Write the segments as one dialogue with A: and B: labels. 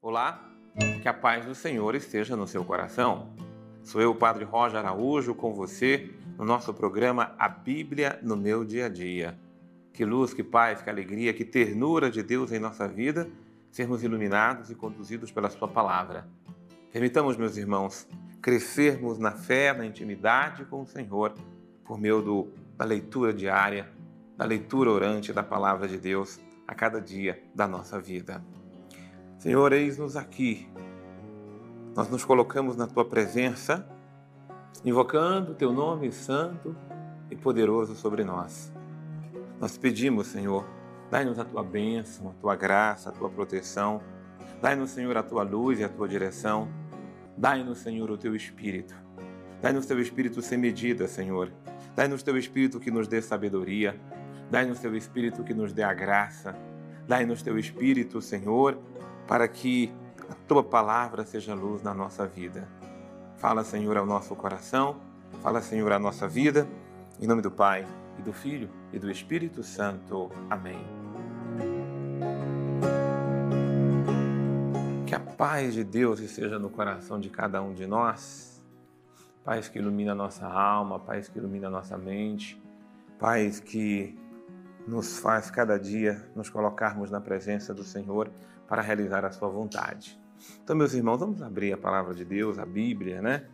A: Olá, que a paz do Senhor esteja no seu coração. Sou eu, Padre Roger Araújo, com você no nosso programa A Bíblia no Meu Dia a Dia. Que luz, que paz, que alegria, que ternura de Deus em nossa vida, sermos iluminados e conduzidos pela Sua palavra. Permitamos, meus irmãos, crescermos na fé, na intimidade com o Senhor, por meio do, da leitura diária, da leitura orante da palavra de Deus a cada dia da nossa vida. Senhor, eis-nos aqui. Nós nos colocamos na tua presença, invocando o teu nome santo e poderoso sobre nós. Nós pedimos, Senhor, dai-nos a tua bênção, a tua graça, a tua proteção. Dai-nos, Senhor, a tua luz e a tua direção. Dai-nos, Senhor, o teu espírito. Dai-nos teu espírito sem medida, Senhor. Dai-nos teu espírito que nos dê sabedoria. Dai-nos teu espírito que nos dê a graça. Dai-nos teu espírito, Senhor, para que a tua palavra seja luz na nossa vida. Fala, Senhor, ao nosso coração. Fala, Senhor, à nossa vida. Em nome do Pai, e do Filho, e do Espírito Santo. Amém. Que a paz de Deus esteja no coração de cada um de nós. Paz que ilumina a nossa alma, paz que ilumina a nossa mente, paz que nos faz cada dia nos colocarmos na presença do Senhor para realizar a sua vontade. Então, meus irmãos, vamos abrir a palavra de Deus, a Bíblia, né?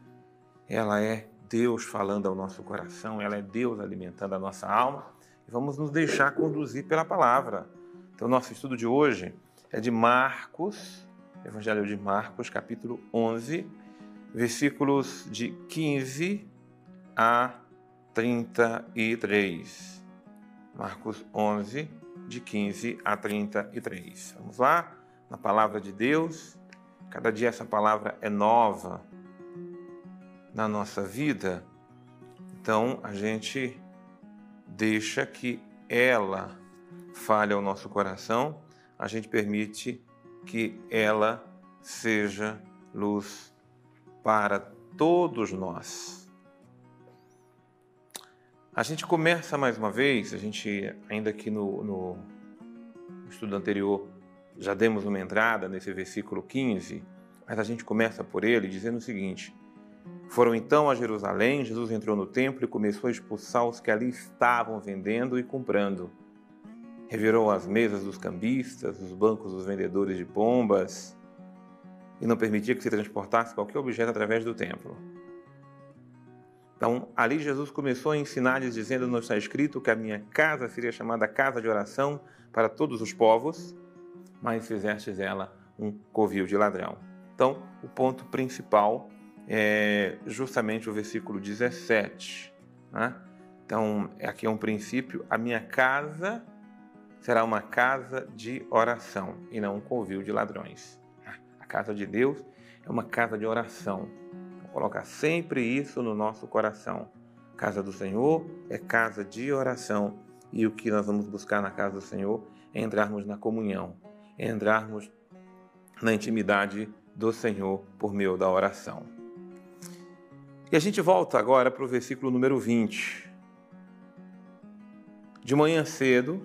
A: Ela é Deus falando ao nosso coração, ela é Deus alimentando a nossa alma e vamos nos deixar conduzir pela palavra. Então, nosso estudo de hoje é de Marcos, Evangelho de Marcos, capítulo 11, versículos de 15 a 33. Marcos 11, de 15 a 33. Vamos lá? Na palavra de Deus. Cada dia essa palavra é nova na nossa vida. Então a gente deixa que ela fale ao nosso coração, a gente permite que ela seja luz para todos nós. A gente começa mais uma vez, a gente, ainda aqui no, no estudo anterior, já demos uma entrada nesse versículo 15, mas a gente começa por ele dizendo o seguinte: Foram então a Jerusalém, Jesus entrou no templo e começou a expulsar os que ali estavam vendendo e comprando. Revirou as mesas dos cambistas, os bancos dos vendedores de pombas e não permitia que se transportasse qualquer objeto através do templo. Então, ali Jesus começou a ensinar-lhes, dizendo: Não está escrito que a minha casa seria chamada casa de oração para todos os povos, mas fizestes ela um covil de ladrão. Então, o ponto principal é justamente o versículo 17. Né? Então, aqui é um princípio: a minha casa será uma casa de oração e não um covil de ladrões. A casa de Deus é uma casa de oração colocar sempre isso no nosso coração. Casa do Senhor é casa de oração e o que nós vamos buscar na casa do Senhor é entrarmos na comunhão, é entrarmos na intimidade do Senhor por meio da oração. E a gente volta agora para o versículo número 20. De manhã cedo,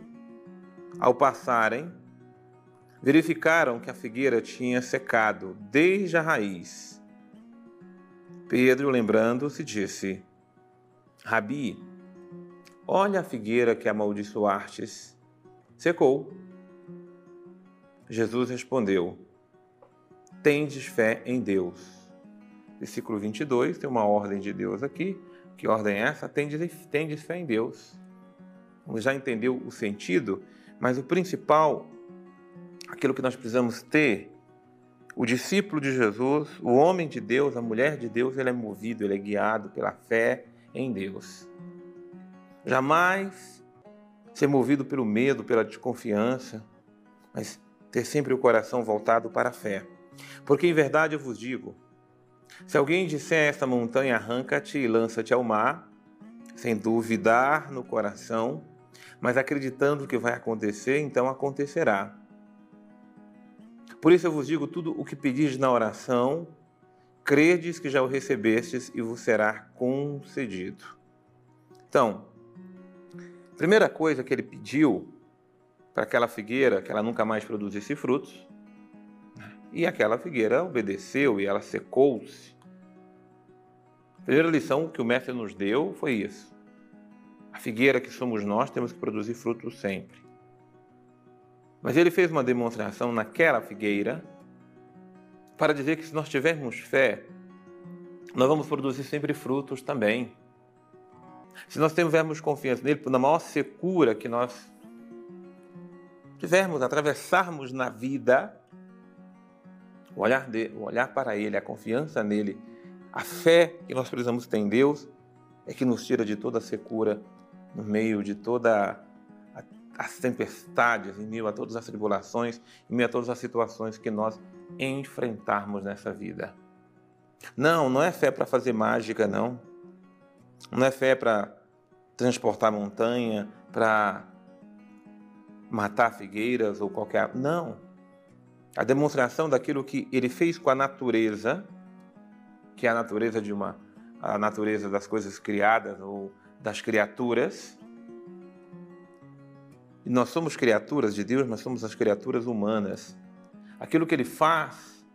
A: ao passarem, verificaram que a figueira tinha secado desde a raiz. Pedro, lembrando-se, disse: Rabi, olha a figueira que amaldiçoastes, secou. Jesus respondeu: Tendes fé em Deus. Versículo 22, tem uma ordem de Deus aqui. Que ordem é essa? Tendes, tendes fé em Deus. Já entendeu o sentido, mas o principal, aquilo que nós precisamos ter o discípulo de Jesus, o homem de Deus, a mulher de Deus, ele é movido, ele é guiado pela fé em Deus. Jamais ser movido pelo medo, pela desconfiança, mas ter sempre o coração voltado para a fé. Porque em verdade eu vos digo: se alguém disser a esta montanha, arranca-te e lança-te ao mar, sem duvidar no coração, mas acreditando que vai acontecer, então acontecerá. Por isso eu vos digo tudo o que pedis na oração, credes que já o recebestes e vos será concedido. Então, primeira coisa que ele pediu para aquela figueira que ela nunca mais produzisse frutos. E aquela figueira obedeceu e ela secou-se. A primeira lição que o mestre nos deu foi isso. A figueira que somos nós temos que produzir frutos sempre. Mas ele fez uma demonstração naquela figueira para dizer que se nós tivermos fé, nós vamos produzir sempre frutos também. Se nós tivermos confiança nele, na maior secura que nós tivermos, atravessarmos na vida, o olhar, de, o olhar para ele, a confiança nele, a fé que nós precisamos ter em Deus, é que nos tira de toda a secura, no meio de toda as tempestades, em meio a todas as tribulações, em meio a todas as situações que nós enfrentarmos nessa vida. Não, não é fé para fazer mágica, não. Não é fé para transportar montanha, para matar figueiras ou qualquer. Não. A demonstração daquilo que ele fez com a natureza, que é a natureza de uma a natureza das coisas criadas ou das criaturas. Nós somos criaturas de Deus, nós somos as criaturas humanas. Aquilo que ele faz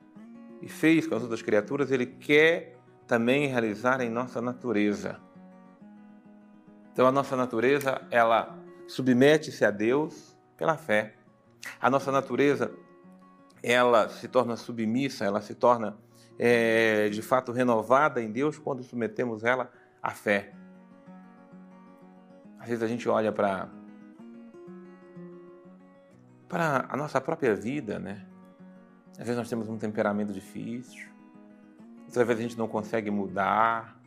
A: e fez com as outras criaturas, ele quer também realizar em nossa natureza. Então a nossa natureza, ela submete-se a Deus pela fé. A nossa natureza, ela se torna submissa, ela se torna é, de fato renovada em Deus quando submetemos ela à fé. Às vezes a gente olha para para a nossa própria vida, né? Às vezes nós temos um temperamento difícil, às vezes a gente não consegue mudar,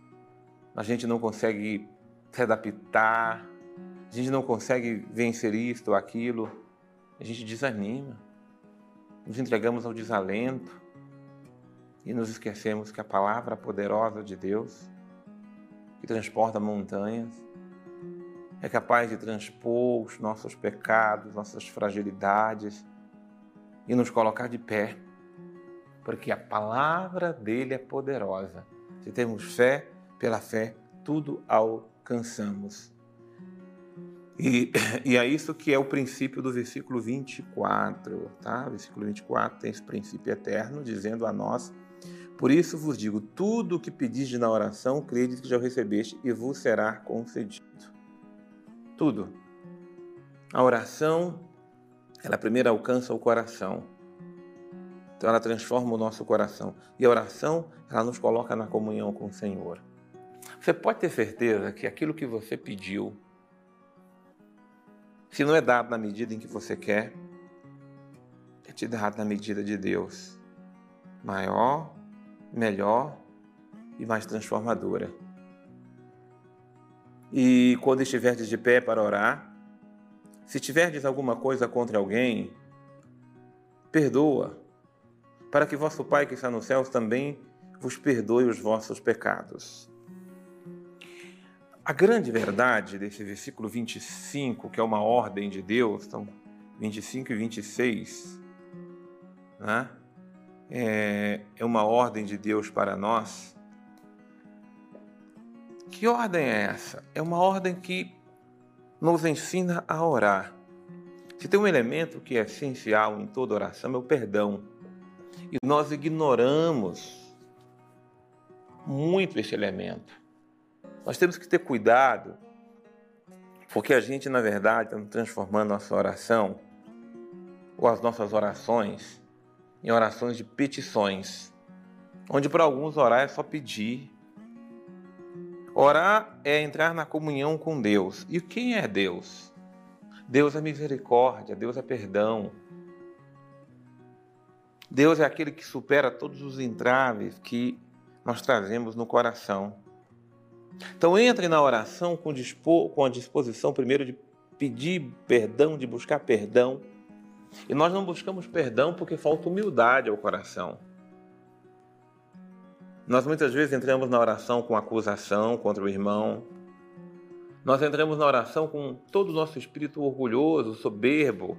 A: a gente não consegue se adaptar, a gente não consegue vencer isto ou aquilo, a gente desanima, nos entregamos ao desalento e nos esquecemos que a palavra poderosa de Deus, que transporta montanhas, é capaz de transpor os nossos pecados, nossas fragilidades, e nos colocar de pé, porque a palavra dele é poderosa. Se temos fé, pela fé, tudo alcançamos. E, e é isso que é o princípio do versículo 24, tá? O versículo 24 tem esse princípio eterno, dizendo a nós: Por isso vos digo, tudo o que pedis na oração, crede que já recebeste e vos será concedido. Tudo. A oração ela primeiro alcança o coração. Então ela transforma o nosso coração. E a oração, ela nos coloca na comunhão com o Senhor. Você pode ter certeza que aquilo que você pediu, se não é dado na medida em que você quer, é te dado na medida de Deus. Maior, melhor e mais transformadora. E quando estiveres de pé para orar, se tiverdes alguma coisa contra alguém, perdoa, para que vosso Pai que está nos céus também vos perdoe os vossos pecados. A grande verdade desse versículo 25, que é uma ordem de Deus, então 25 e 26, né? é, é uma ordem de Deus para nós. Que ordem é essa? É uma ordem que nos ensina a orar. Se tem um elemento que é essencial em toda oração é o perdão. E nós ignoramos muito esse elemento. Nós temos que ter cuidado, porque a gente, na verdade, está transformando nossa oração ou as nossas orações em orações de petições, onde para alguns orar é só pedir, Orar é entrar na comunhão com Deus. E quem é Deus? Deus é misericórdia, Deus é perdão. Deus é aquele que supera todos os entraves que nós trazemos no coração. Então entre na oração com, dispor, com a disposição primeiro de pedir perdão, de buscar perdão. E nós não buscamos perdão porque falta humildade ao coração. Nós muitas vezes entramos na oração com acusação contra o irmão. Nós entramos na oração com todo o nosso espírito orgulhoso, soberbo,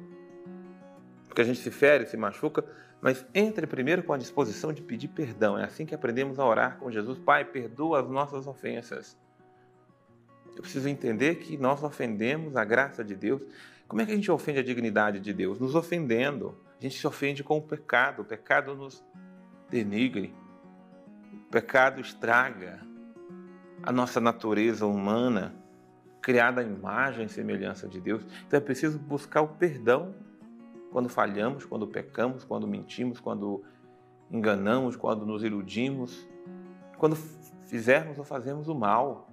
A: porque a gente se fere, se machuca, mas entre primeiro com a disposição de pedir perdão. É assim que aprendemos a orar com Jesus. Pai, perdoa as nossas ofensas. Eu preciso entender que nós ofendemos a graça de Deus Como é que a gente ofende a dignidade de Deus? Nos ofendendo. A gente se ofende com o pecado. O pecado nos denigre. O pecado estraga a nossa natureza humana, criada à imagem e semelhança de Deus. Então é preciso buscar o perdão quando falhamos, quando pecamos, quando mentimos, quando enganamos, quando nos iludimos, quando fizermos ou fazemos o mal.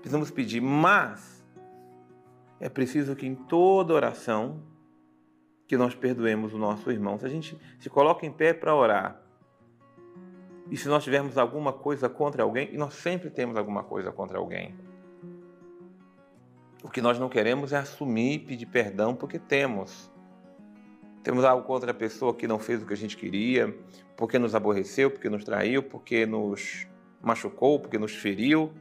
A: Precisamos pedir, mas é preciso que em toda oração que nós perdoemos o nosso irmão. Se a gente se coloca em pé para orar, e se nós tivermos alguma coisa contra alguém, e nós sempre temos alguma coisa contra alguém, o que nós não queremos é assumir e pedir perdão porque temos. Temos algo contra a pessoa que não fez o que a gente queria, porque nos aborreceu, porque nos traiu, porque nos machucou, porque nos feriu.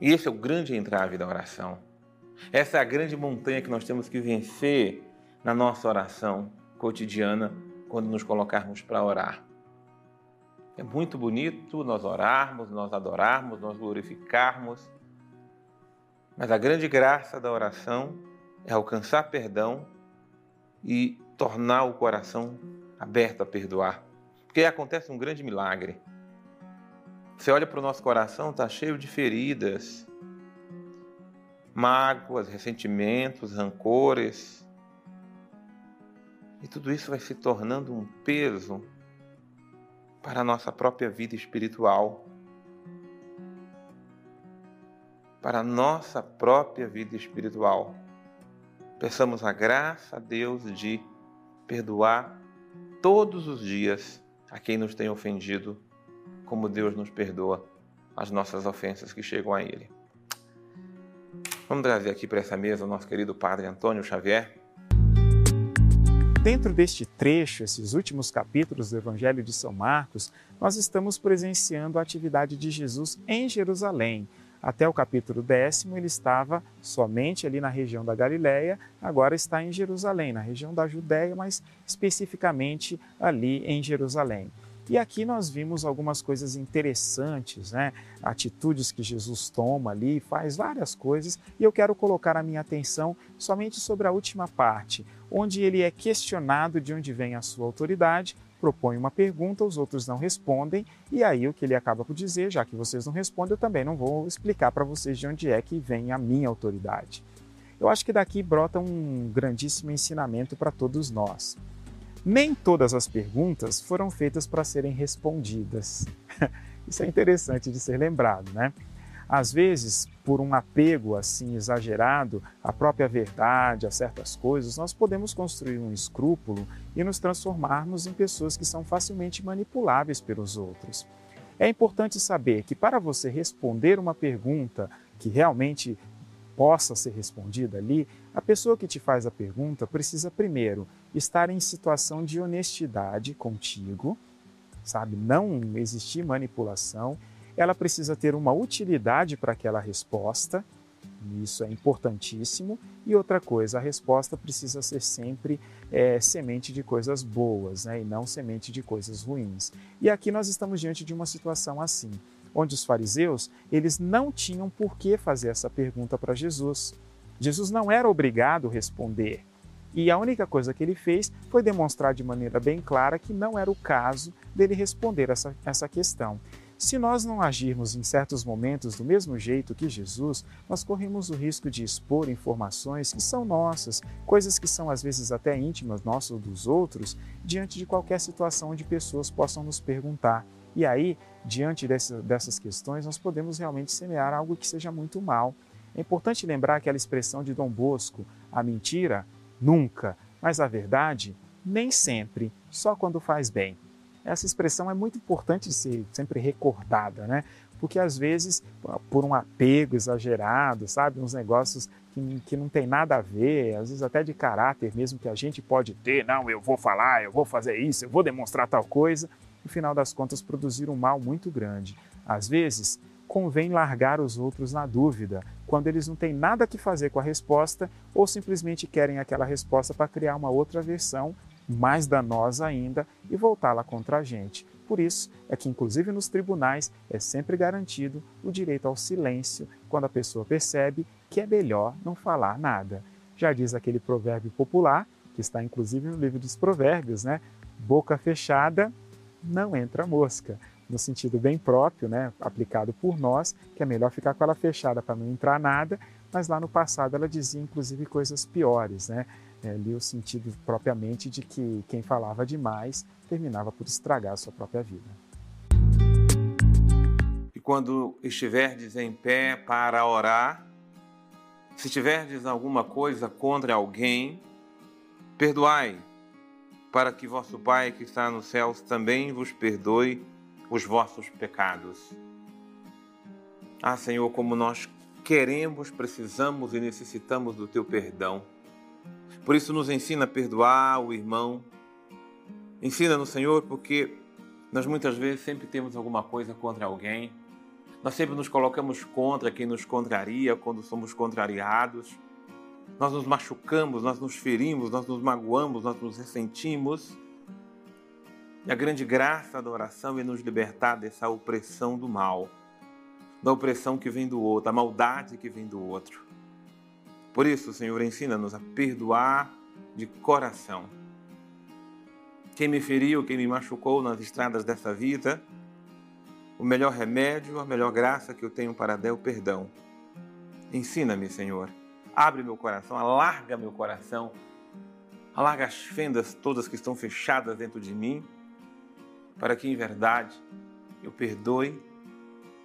A: E esse é o grande entrave da oração. Essa é a grande montanha que nós temos que vencer na nossa oração cotidiana quando nos colocarmos para orar. É muito bonito nós orarmos, nós adorarmos, nós glorificarmos, mas a grande graça da oração é alcançar perdão e tornar o coração aberto a perdoar. Porque aí acontece um grande milagre. Você olha para o nosso coração, está cheio de feridas, mágoas, ressentimentos, rancores. E tudo isso vai se tornando um peso para a nossa própria vida espiritual. Para a nossa própria vida espiritual. Peçamos a graça a Deus de perdoar todos os dias a quem nos tem ofendido, como Deus nos perdoa as nossas ofensas que chegam a Ele. Vamos trazer aqui para essa mesa o nosso querido Padre Antônio Xavier.
B: Dentro deste trecho, esses últimos capítulos do Evangelho de São Marcos, nós estamos presenciando a atividade de Jesus em Jerusalém, até o capítulo décimo, ele estava somente ali na região da Galiléia, agora está em Jerusalém, na região da Judéia, mas especificamente ali em Jerusalém. E aqui nós vimos algumas coisas interessantes, né? atitudes que Jesus toma ali, faz várias coisas, e eu quero colocar a minha atenção somente sobre a última parte, onde ele é questionado de onde vem a sua autoridade, propõe uma pergunta, os outros não respondem, e aí o que ele acaba por dizer, já que vocês não respondem, eu também não vou explicar para vocês de onde é que vem a minha autoridade. Eu acho que daqui brota um grandíssimo ensinamento para todos nós. Nem todas as perguntas foram feitas para serem respondidas. Isso é interessante de ser lembrado, né? Às vezes, por um apego assim exagerado à própria verdade, a certas coisas, nós podemos construir um escrúpulo e nos transformarmos em pessoas que são facilmente manipuláveis pelos outros. É importante saber que para você responder uma pergunta que realmente possa ser respondida ali, a pessoa que te faz a pergunta precisa primeiro estar em situação de honestidade contigo, sabe? Não existir manipulação ela precisa ter uma utilidade para aquela resposta, isso é importantíssimo. E outra coisa, a resposta precisa ser sempre é, semente de coisas boas né, e não semente de coisas ruins. E aqui nós estamos diante de uma situação assim, onde os fariseus eles não tinham por que fazer essa pergunta para Jesus. Jesus não era obrigado a responder. E a única coisa que ele fez foi demonstrar de maneira bem clara que não era o caso dele responder essa, essa questão. Se nós não agirmos em certos momentos do mesmo jeito que Jesus, nós corremos o risco de expor informações que são nossas, coisas que são às vezes até íntimas nossas ou dos outros, diante de qualquer situação onde pessoas possam nos perguntar. E aí, diante dessa, dessas questões, nós podemos realmente semear algo que seja muito mal. É importante lembrar aquela expressão de Dom Bosco: a mentira, nunca, mas a verdade, nem sempre, só quando faz bem. Essa expressão é muito importante de ser sempre recordada, né? Porque às vezes, por um apego exagerado, sabe, uns negócios que, que não tem nada a ver, às vezes até de caráter mesmo que a gente pode ter, não, eu vou falar, eu vou fazer isso, eu vou demonstrar tal coisa, no final das contas produzir um mal muito grande. Às vezes, convém largar os outros na dúvida, quando eles não têm nada que fazer com a resposta ou simplesmente querem aquela resposta para criar uma outra versão mais danosa ainda e voltá-la contra a gente. Por isso é que, inclusive nos tribunais, é sempre garantido o direito ao silêncio quando a pessoa percebe que é melhor não falar nada. Já diz aquele provérbio popular, que está inclusive no livro dos Provérbios, né? Boca fechada não entra mosca. No sentido bem próprio, né? aplicado por nós, que é melhor ficar com ela fechada para não entrar nada, mas lá no passado ela dizia inclusive coisas piores, né? É, ali o sentido propriamente de que quem falava demais terminava por estragar a sua própria vida.
A: E quando estiverdes em pé para orar, se tiverdes alguma coisa contra alguém, perdoai, para que vosso Pai que está nos céus também vos perdoe os vossos pecados. Ah, Senhor, como nós queremos, precisamos e necessitamos do teu perdão. Por isso, nos ensina a perdoar o irmão, Ensina-nos, Senhor, porque nós muitas vezes sempre temos alguma coisa contra alguém. Nós sempre nos colocamos contra quem nos contraria quando somos contrariados. Nós nos machucamos, nós nos ferimos, nós nos magoamos, nós nos ressentimos. E a grande graça da oração é nos libertar dessa opressão do mal, da opressão que vem do outro, da maldade que vem do outro. Por isso, Senhor, ensina-nos a perdoar de coração quem me feriu, quem me machucou nas estradas dessa vida, o melhor remédio, a melhor graça que eu tenho para dar é o perdão. Ensina-me, Senhor. Abre meu coração, alarga meu coração, alarga as fendas todas que estão fechadas dentro de mim, para que em verdade eu perdoe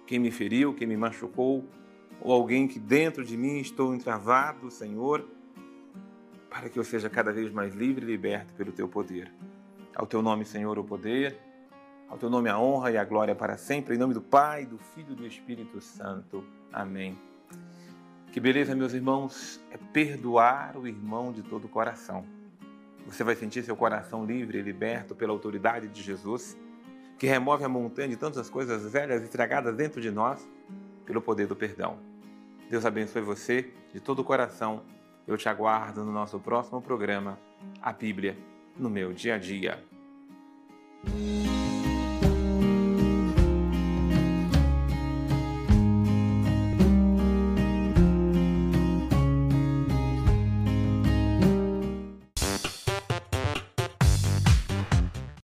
A: quem me feriu, quem me machucou, ou alguém que dentro de mim estou entravado, Senhor, para que eu seja cada vez mais livre e liberto pelo teu poder. Ao teu nome, Senhor, o poder, ao teu nome a honra e a glória para sempre, em nome do Pai, do Filho e do Espírito Santo. Amém. Que beleza, meus irmãos, é perdoar o irmão de todo o coração. Você vai sentir seu coração livre e liberto pela autoridade de Jesus, que remove a montanha de tantas coisas velhas estragadas dentro de nós, pelo poder do perdão. Deus abençoe você de todo o coração. Eu te aguardo no nosso próximo programa, a Bíblia no meu dia a dia.